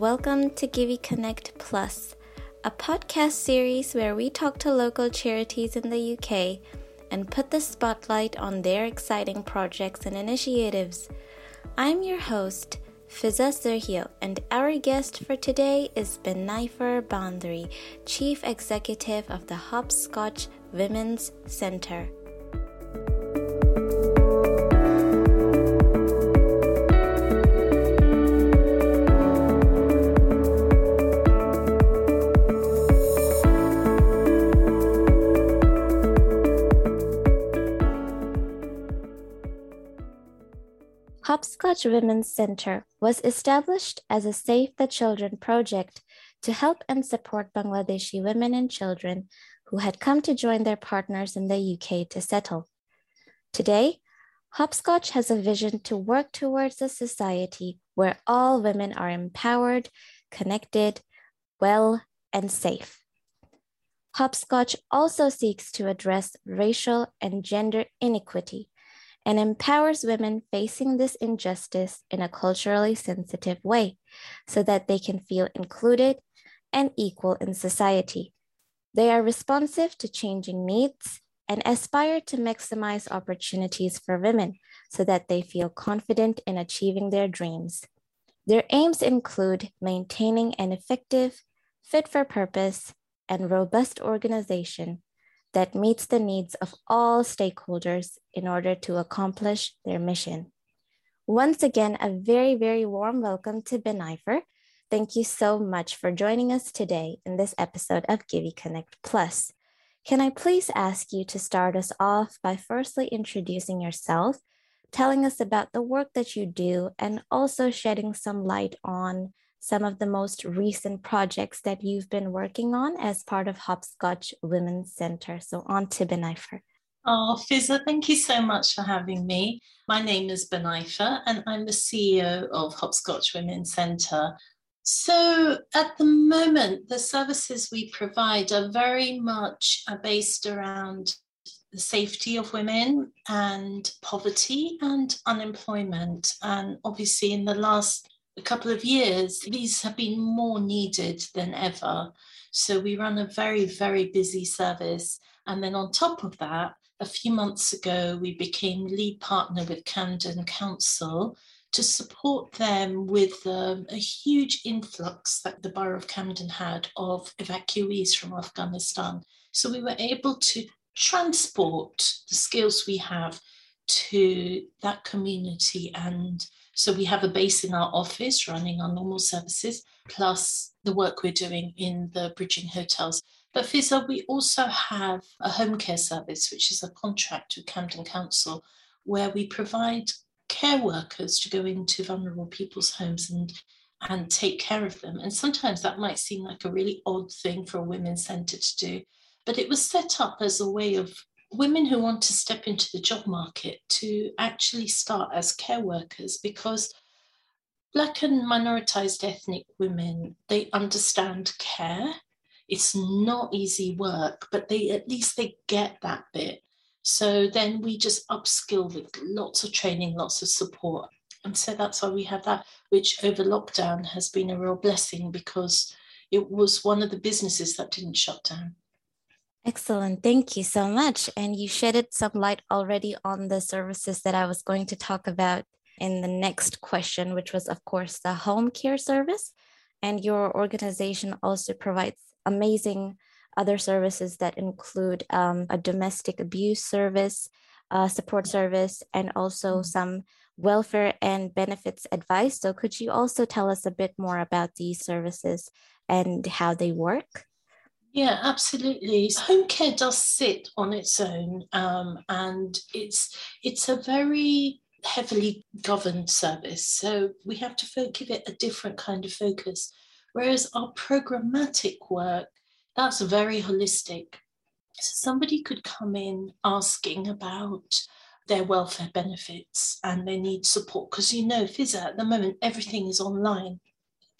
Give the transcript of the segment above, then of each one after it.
welcome to Givey Connect Plus, a podcast series where we talk to local charities in the UK and put the spotlight on their exciting projects and initiatives. I'm your host, Fiza Surhiyo, and our guest for today is Benaifer Bhandari, Chief Executive of the Hopscotch Women's Centre. Hopscotch Women's Center was established as a Save the Children project to help and support Bangladeshi women and children who had come to join their partners in the UK to settle. Today, Hopscotch has a vision to work towards a society where all women are empowered, connected, well, and safe. Hopscotch also seeks to address racial and gender inequity and empowers women facing this injustice in a culturally sensitive way so that they can feel included and equal in society. They are responsive to changing needs and aspire to maximize opportunities for women so that they feel confident in achieving their dreams. Their aims include maintaining an effective, fit for purpose, and robust organization that meets the needs of all stakeholders in order to accomplish their mission. Once again, a very, very warm welcome to Benaifer. Thank you so much for joining us today in this episode of Givey Connect Plus. Can I please ask you to start us off by firstly introducing yourself, telling us about the work that you do, and also shedding some light on some of the most recent projects that you've been working on as part of Hopscotch Women's Center. So on to Benaifer. Oh, Fiza, thank you so much for having me. My name is Benaifer and I'm the CEO of Hopscotch Women's Centre. So at the moment, the services we provide are very much uh, based around the safety of women and poverty and unemployment. And obviously, in the last a couple of years, these have been more needed than ever. So we run a very, very busy service. And then on top of that, a few months ago, we became lead partner with Camden Council to support them with um, a huge influx that the borough of Camden had of evacuees from Afghanistan. So we were able to transport the skills we have to that community and so we have a base in our office running our normal services, plus the work we're doing in the bridging hotels. But Fiza, we also have a home care service, which is a contract with Camden Council, where we provide care workers to go into vulnerable people's homes and and take care of them. And sometimes that might seem like a really odd thing for a women's centre to do, but it was set up as a way of women who want to step into the job market to actually start as care workers because black and minoritized ethnic women they understand care. It's not easy work but they at least they get that bit. So then we just upskill with lots of training lots of support. And so that's why we have that which over lockdown has been a real blessing because it was one of the businesses that didn't shut down Excellent. Thank you so much. And you shedded some light already on the services that I was going to talk about in the next question, which was, of course, the home care service. And your organization also provides amazing other services that include um, a domestic abuse service, uh, support service, and also mm-hmm. some welfare and benefits advice. So, could you also tell us a bit more about these services and how they work? Yeah, absolutely. Home care does sit on its own, um, and it's it's a very heavily governed service. So we have to give it a different kind of focus. Whereas our programmatic work, that's very holistic. So somebody could come in asking about their welfare benefits and they need support because you know, Fiza, at the moment everything is online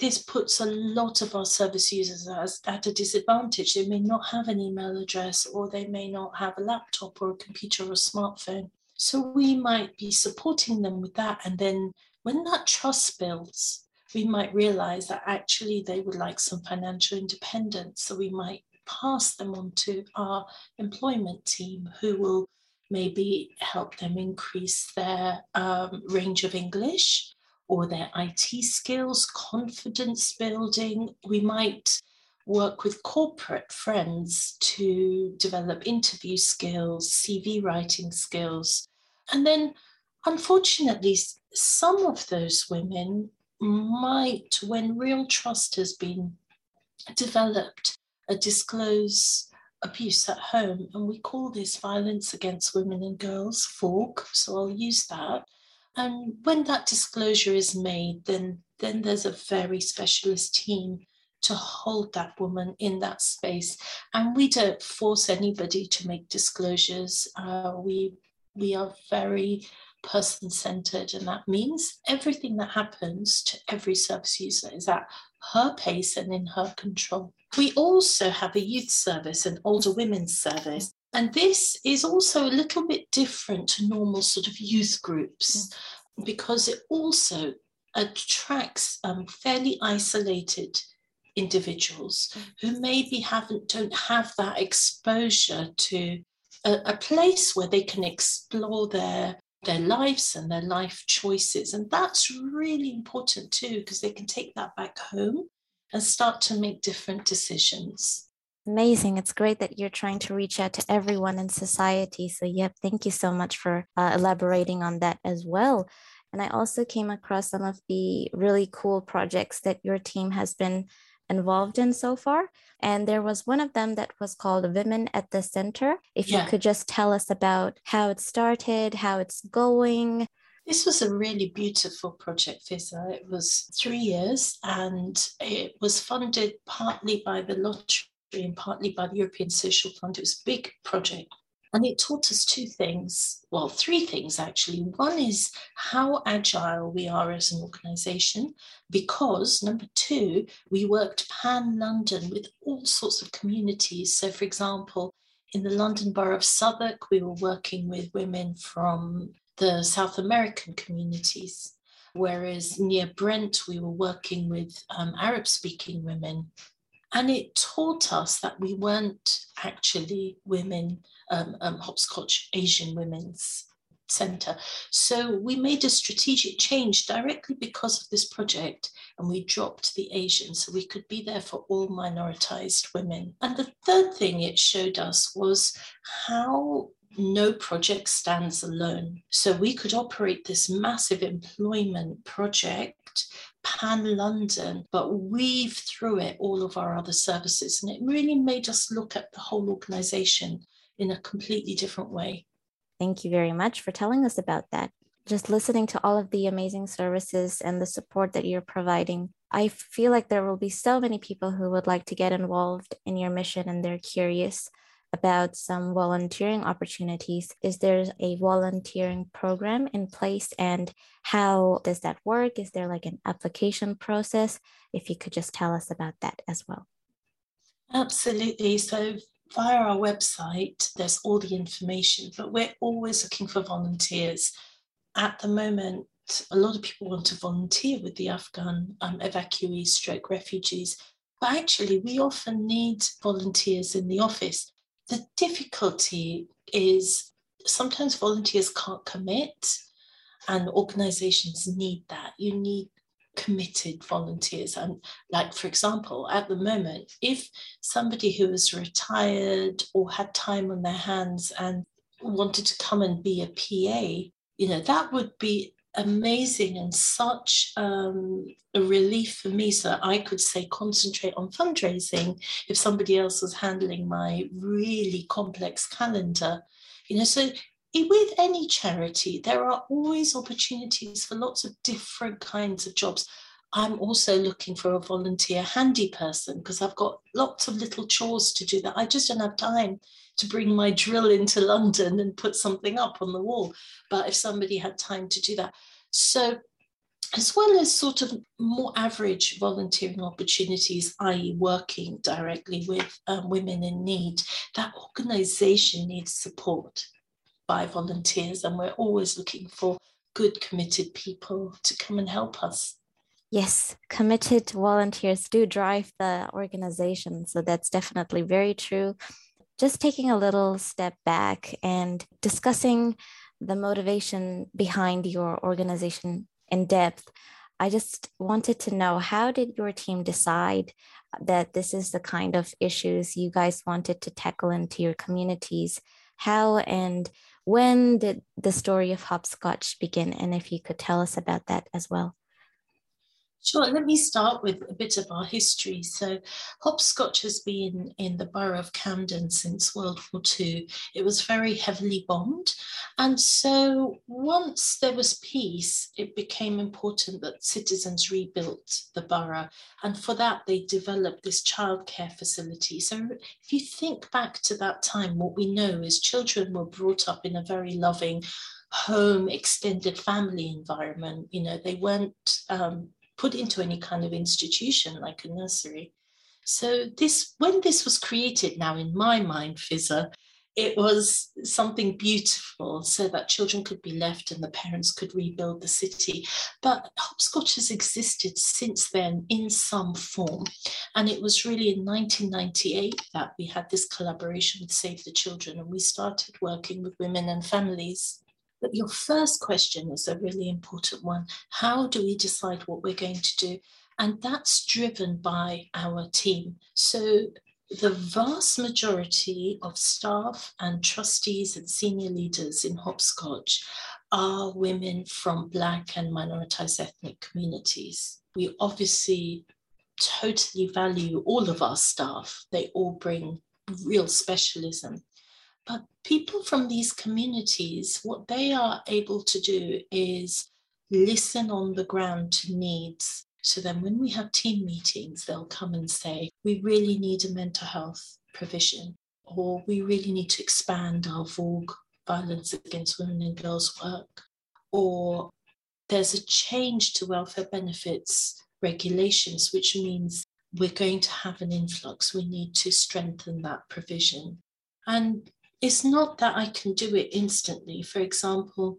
this puts a lot of our service users at a disadvantage. They may not have an email address or they may not have a laptop or a computer or a smartphone. So we might be supporting them with that. And then when that trust builds, we might realize that actually they would like some financial independence. So we might pass them on to our employment team who will maybe help them increase their um, range of English or their IT skills, confidence building. We might work with corporate friends to develop interview skills, CV writing skills. And then, unfortunately, some of those women might, when real trust has been developed, uh, disclose abuse at home. And we call this violence against women and girls, VAWG. So I'll use that. And when that disclosure is made, then, then there's a very specialist team to hold that woman in that space. And we don't force anybody to make disclosures. Uh, we we are very person centered, and that means everything that happens to every service user is at her pace and in her control. We also have a youth service, an older women's service. And this is also a little bit different to normal sort of youth groups mm. because it also attracts um, fairly isolated individuals mm. who maybe haven't don't have that exposure to a, a place where they can explore their their lives and their life choices. And that's really important too, because they can take that back home and start to make different decisions. Amazing. It's great that you're trying to reach out to everyone in society. So, yep, thank you so much for uh, elaborating on that as well. And I also came across some of the really cool projects that your team has been involved in so far. And there was one of them that was called Women at the Center. If yeah. you could just tell us about how it started, how it's going. This was a really beautiful project, Fiza. It was three years and it was funded partly by the lottery and partly by the European Social Fund. It was a big project. And it taught us two things, well, three things actually. One is how agile we are as an organization, because number two, we worked pan London with all sorts of communities. So, for example, in the London Borough of Southwark, we were working with women from the South American communities. Whereas near Brent, we were working with um, Arab speaking women. And it taught us that we weren't actually women um, um, Hopscotch Asian Women's Centre. So we made a strategic change directly because of this project and we dropped the Asian so we could be there for all minoritized women. And the third thing it showed us was how no project stands alone. So we could operate this massive employment project pan London, but weave through it all of our other services. And it really made us look at the whole organization in a completely different way. Thank you very much for telling us about that. Just listening to all of the amazing services and the support that you're providing, I feel like there will be so many people who would like to get involved in your mission and they're curious about some volunteering opportunities. Is there a volunteering program in place and how does that work? Is there like an application process? If you could just tell us about that as well. Absolutely. So via our website, there's all the information, but we're always looking for volunteers. At the moment, a lot of people want to volunteer with the Afghan um, evacuees, stroke refugees, but actually, we often need volunteers in the office. The difficulty is sometimes volunteers can't commit, and organizations need that. You need committed volunteers. And like, for example, at the moment, if somebody who was retired or had time on their hands and wanted to come and be a PA, you know, that would be amazing and such um, a relief for me so I could say concentrate on fundraising if somebody else was handling my really complex calendar. You know, so with any charity, there are always opportunities for lots of different kinds of jobs. I'm also looking for a volunteer handy person because I've got lots of little chores to do that I just don't have time to bring my drill into London and put something up on the wall. But if somebody had time to do that. So, as well as sort of more average volunteering opportunities, i.e., working directly with um, women in need, that organization needs support by volunteers, and we're always looking for good, committed people to come and help us. Yes, committed volunteers do drive the organization. So that's definitely very true. Just taking a little step back and discussing the motivation behind your organization in depth, I just wanted to know how did your team decide that this is the kind of issues you guys wanted to tackle into your communities? How and when did the story of hopscotch begin? And if you could tell us about that as well. Sure, let me start with a bit of our history. So, hopscotch has been in the borough of Camden since World War II. It was very heavily bombed. And so, once there was peace, it became important that citizens rebuilt the borough. And for that, they developed this childcare facility. So, if you think back to that time, what we know is children were brought up in a very loving, home extended family environment you know they weren't um, put into any kind of institution like a nursery. So this, when this was created now in my mind, Fiza, it was something beautiful so that children could be left and the parents could rebuild the city. But hopscotch has existed since then in some form. And it was really in 1998 that we had this collaboration with Save the Children and we started working with women and families but your first question is a really important one. How do we decide what we're going to do? And that's driven by our team. So the vast majority of staff and trustees and senior leaders in Hopscotch are women from Black and minoritized ethnic communities. We obviously totally value all of our staff. They all bring real specialism. But people from these communities, what they are able to do is listen on the ground to needs. So then when we have team meetings, they'll come and say, we really need a mental health provision, or we really need to expand our VAWG violence against women and girls work, or there's a change to welfare benefits regulations, which means we're going to have an influx. We need to strengthen that provision. And it's not that I can do it instantly. For example,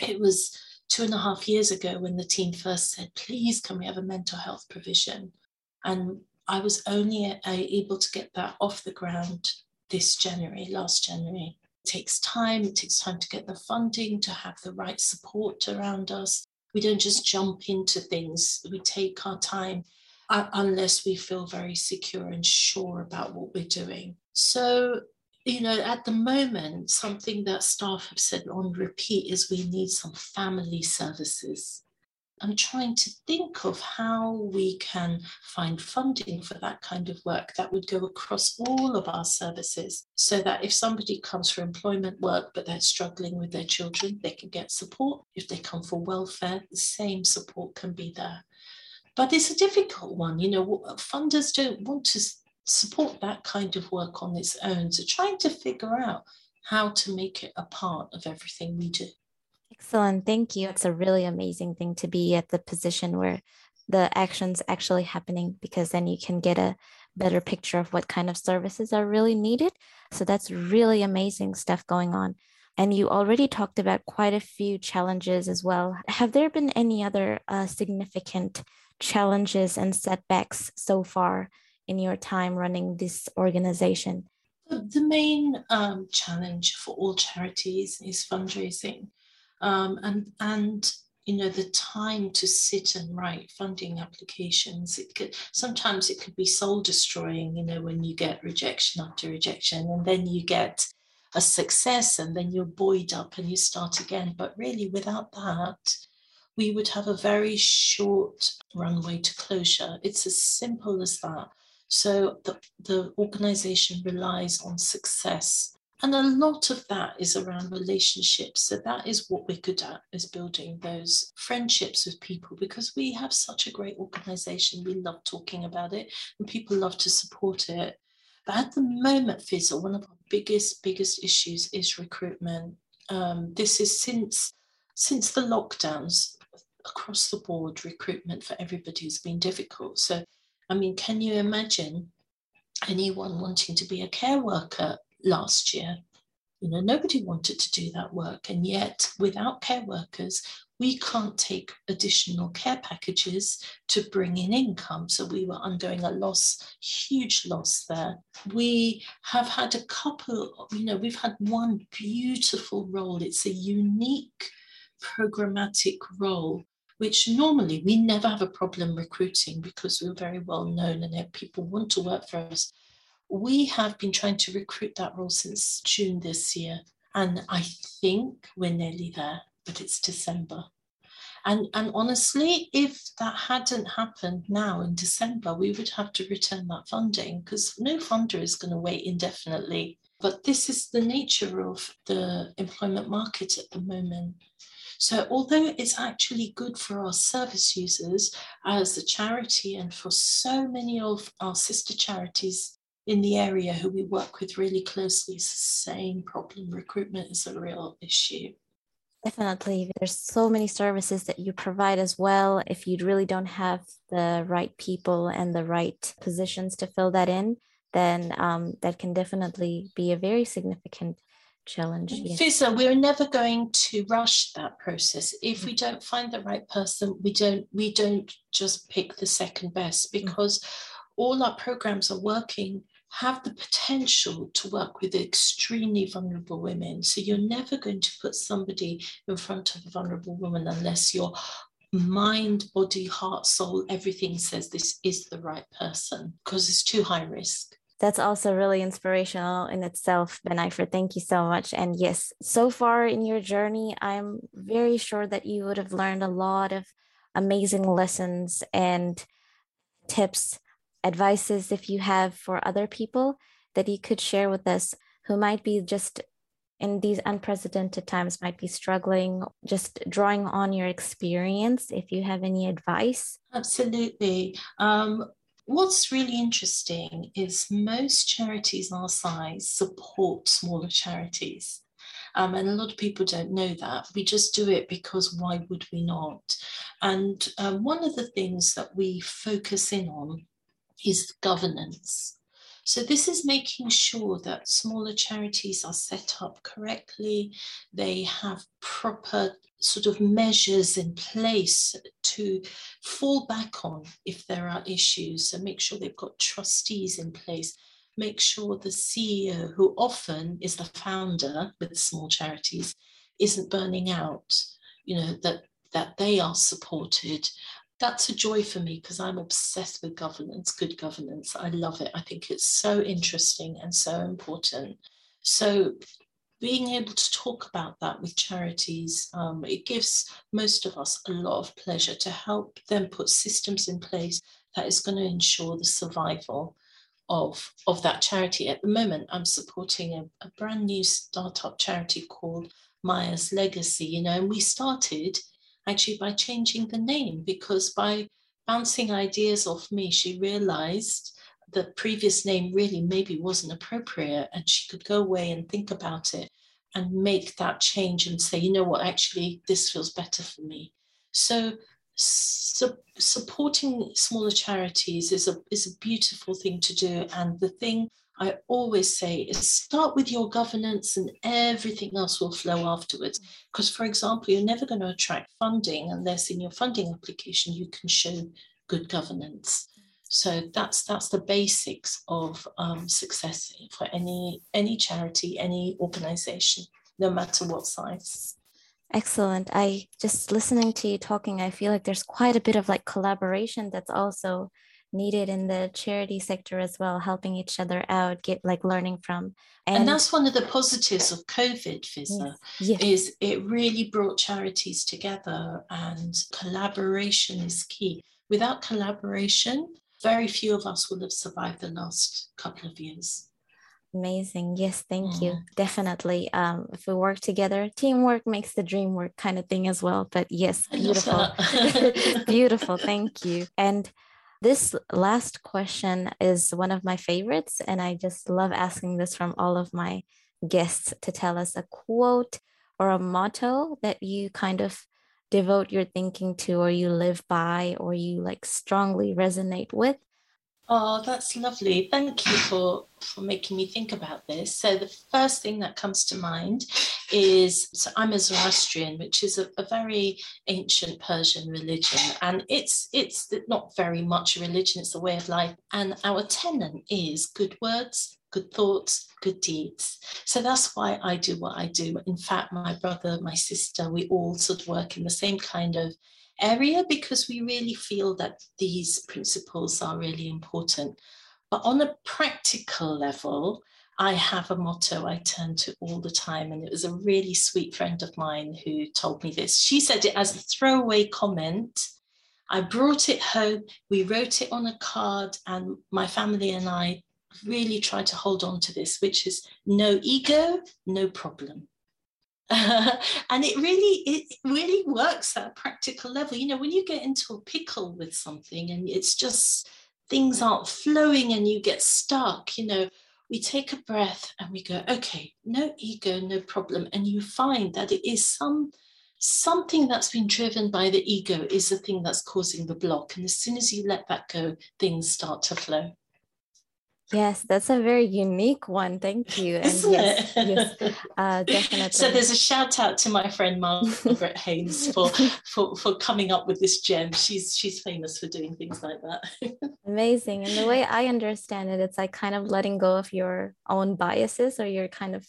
it was two and a half years ago when the team first said, please, can we have a mental health provision? And I was only able to get that off the ground this January, last January. It takes time, it takes time to get the funding, to have the right support around us. We don't just jump into things, we take our time uh, unless we feel very secure and sure about what we're doing. So you know, at the moment, something that staff have said on repeat is we need some family services. I'm trying to think of how we can find funding for that kind of work that would go across all of our services so that if somebody comes for employment work but they're struggling with their children, they can get support. If they come for welfare, the same support can be there. But it's a difficult one. You know, funders don't want to support that kind of work on its own. So trying to figure out how to make it a part of everything we do. Excellent. Thank you. It's a really amazing thing to be at the position where the action's actually happening because then you can get a better picture of what kind of services are really needed. So that's really amazing stuff going on. And you already talked about quite a few challenges as well. Have there been any other uh, significant challenges and setbacks so far in your time running this organization? The main um, challenge for all charities is fundraising, um, and and you know the time to sit and write funding applications. It could sometimes it could be soul destroying. You know when you get rejection after rejection, and then you get a success, and then you're buoyed up and you start again. But really, without that, we would have a very short runway to closure. It's as simple as that. So the, the organization relies on success. And a lot of that is around relationships. So that is what we're good at, is building those friendships with people because we have such a great organization. We love talking about it and people love to support it. But at the moment, Fiza, one of our biggest, biggest issues is recruitment. Um, this is since since the lockdowns across the board, recruitment for everybody has been difficult. So I mean, can you imagine anyone wanting to be a care worker last year? You know, nobody wanted to do that work. And yet, without care workers, we can't take additional care packages to bring in income. So we were undergoing a loss, huge loss there. We have had a couple, you know, we've had one beautiful role. It's a unique programmatic role which normally we never have a problem recruiting because we're very well known and people want to work for us. We have been trying to recruit that role since June this year. And I think we're nearly there, but it's December. And, and honestly, if that hadn't happened now in December, we would have to return that funding because no funder is going to wait indefinitely. But this is the nature of the employment market at the moment. So, although it's actually good for our service users as a charity and for so many of our sister charities in the area who we work with really closely, it's the same problem. Recruitment is a real issue. Definitely. There's so many services that you provide as well. If you really don't have the right people and the right positions to fill that in, then um, that can definitely be a very significant challenge. Yes. we're never going to rush that process. If we don't find the right person, we don't we don't just pick the second best mm. because all our programs are working have the potential to work with extremely vulnerable women. So you're never going to put somebody in front of a vulnerable woman unless your mind, body, heart, soul, everything says this is the right person because it's too high risk that's also really inspirational in itself, Benaifer. Thank you so much. And yes, so far in your journey, I'm very sure that you would have learned a lot of amazing lessons and tips, advices if you have for other people that you could share with us who might be just in these unprecedented times might be struggling just drawing on your experience if you have any advice absolutely um, What's really interesting is most charities our size support smaller charities. Um, and a lot of people don't know that. We just do it because why would we not? And um, one of the things that we focus in on is governance. So, this is making sure that smaller charities are set up correctly, they have proper sort of measures in place to fall back on if there are issues. And make sure they've got trustees in place. Make sure the ceo who often is the founder with small charities isn't burning out you know that that they are supported that's a joy for me because i'm obsessed with governance good governance. I love it. I think it's so interesting and so important. So being able to talk about that with charities, um, it gives most of us a lot of pleasure to help them put systems in place that is going to ensure the survival of, of that charity. At the moment, I'm supporting a, a brand new startup charity called Maya's Legacy, you know, and we started actually by changing the name because by bouncing ideas off me, she realized the previous name really maybe wasn't appropriate and she could go away and think about it and make that change and say you know what? Actually this feels better for me. So su- supporting smaller charities is a is a beautiful thing to do. And the thing I always say is start with your governance and everything else will flow afterwards. Because, for example, you're never going to attract funding unless in your funding application you can show good governance. So that's that's the basics of um, success for any any charity, any organization, no matter what size. Excellent. I just listening to you talking, I feel like there's quite a bit of like collaboration that's also needed in the charity sector as well, helping each other out, get like learning from. And, and that's one of the positives of COVID, Fiza, yes. yes. is it really brought charities together and collaboration is key. Without collaboration, very few of us will have survived the last couple of years. Amazing. Yes, thank mm. you. Definitely. Um, if we work together, teamwork makes the dream work kind of thing as well. But yes, beautiful. beautiful. Thank you. And this last question is one of my favorites. And I just love asking this from all of my guests to tell us a quote or a motto that you kind of devote your thinking to or you live by or you like strongly resonate with? Oh, that's lovely. Thank you for, for making me think about this. So, the first thing that comes to mind is so I'm a Zoroastrian, which is a, a very ancient Persian religion, and it's it's not very much a religion; it's a way of life. And our tenet is good words, good thoughts, good deeds. So that's why I do what I do. In fact, my brother, my sister, we all sort of work in the same kind of area because we really feel that these principles are really important. But on a practical level, I have a motto I turn to all the time, and it was a really sweet friend of mine who told me this. She said it as a throwaway comment. I brought it home, we wrote it on a card, and my family and I really try to hold on to this, which is no ego, no problem. and it really it really works at a practical level. You know when you get into a pickle with something and it's just things aren't flowing and you get stuck you know we take a breath and we go okay no ego no problem. And you find that it is some something that's been driven by the ego is the thing that's causing the block. And as soon as you let that go things start to flow Yes, that's a very unique one. Thank you. And Isn't yes, it? yes, uh, definitely. So there's a shout out to my friend Margaret Haynes for, for for coming up with this gem. She's she's famous for doing things like that. Amazing. And the way I understand it, it's like kind of letting go of your own biases or your kind of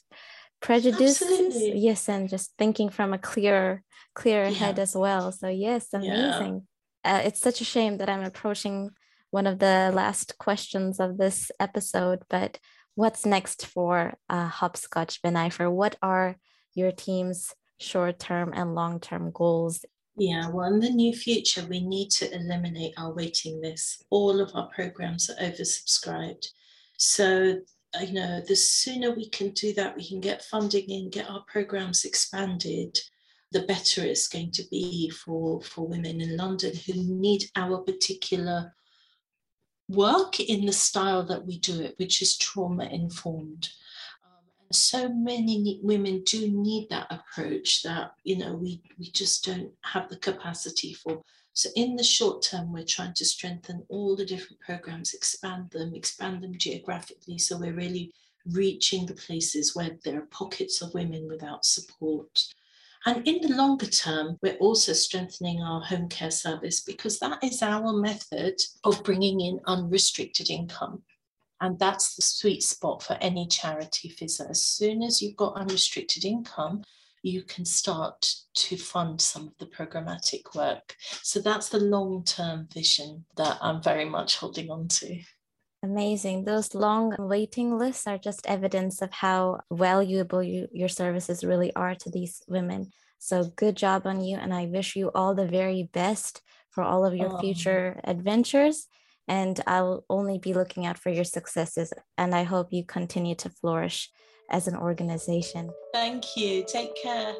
prejudices. Absolutely. Yes, and just thinking from a clear, clear Yeah. head as well. So yes, Yeah. amazing. Uh, it's such a shame that I'm approaching one of the last questions of this episode, but what's next for uh, Hopscotch Benaifer? What are your team's short-term and long-term goals? Yeah, well, in the near future, we need to eliminate our waiting list. All of our programs are oversubscribed. So, you know, the sooner we can do that, we can get funding and get our programs expanded, the better it's going to be for, for women in London who need our particular work in the style that we do it, which is trauma informed. Um, and so many women do need that approach that you know we we just don't have the capacity for. So in the short term, we're trying to strengthen all the different programs, expand them, expand them geographically. So we're really reaching the places where there are pockets of women without support. And in the longer term, we're also strengthening our home care service because that is our method of bringing in unrestricted income. And that's the sweet spot for any charity Fiza. As soon as you've got unrestricted income, you can start to fund some of the programmatic work. So that's the long term vision that I'm very much holding on to. Amazing. Those long waiting lists are just evidence of how valuable you, your services really are to these women. So good job on you. And I wish you all the very best for all of your Oh. future adventures. And I'll only be looking out for your successes. And I hope you continue to flourish as an organization. Thank you. Take care.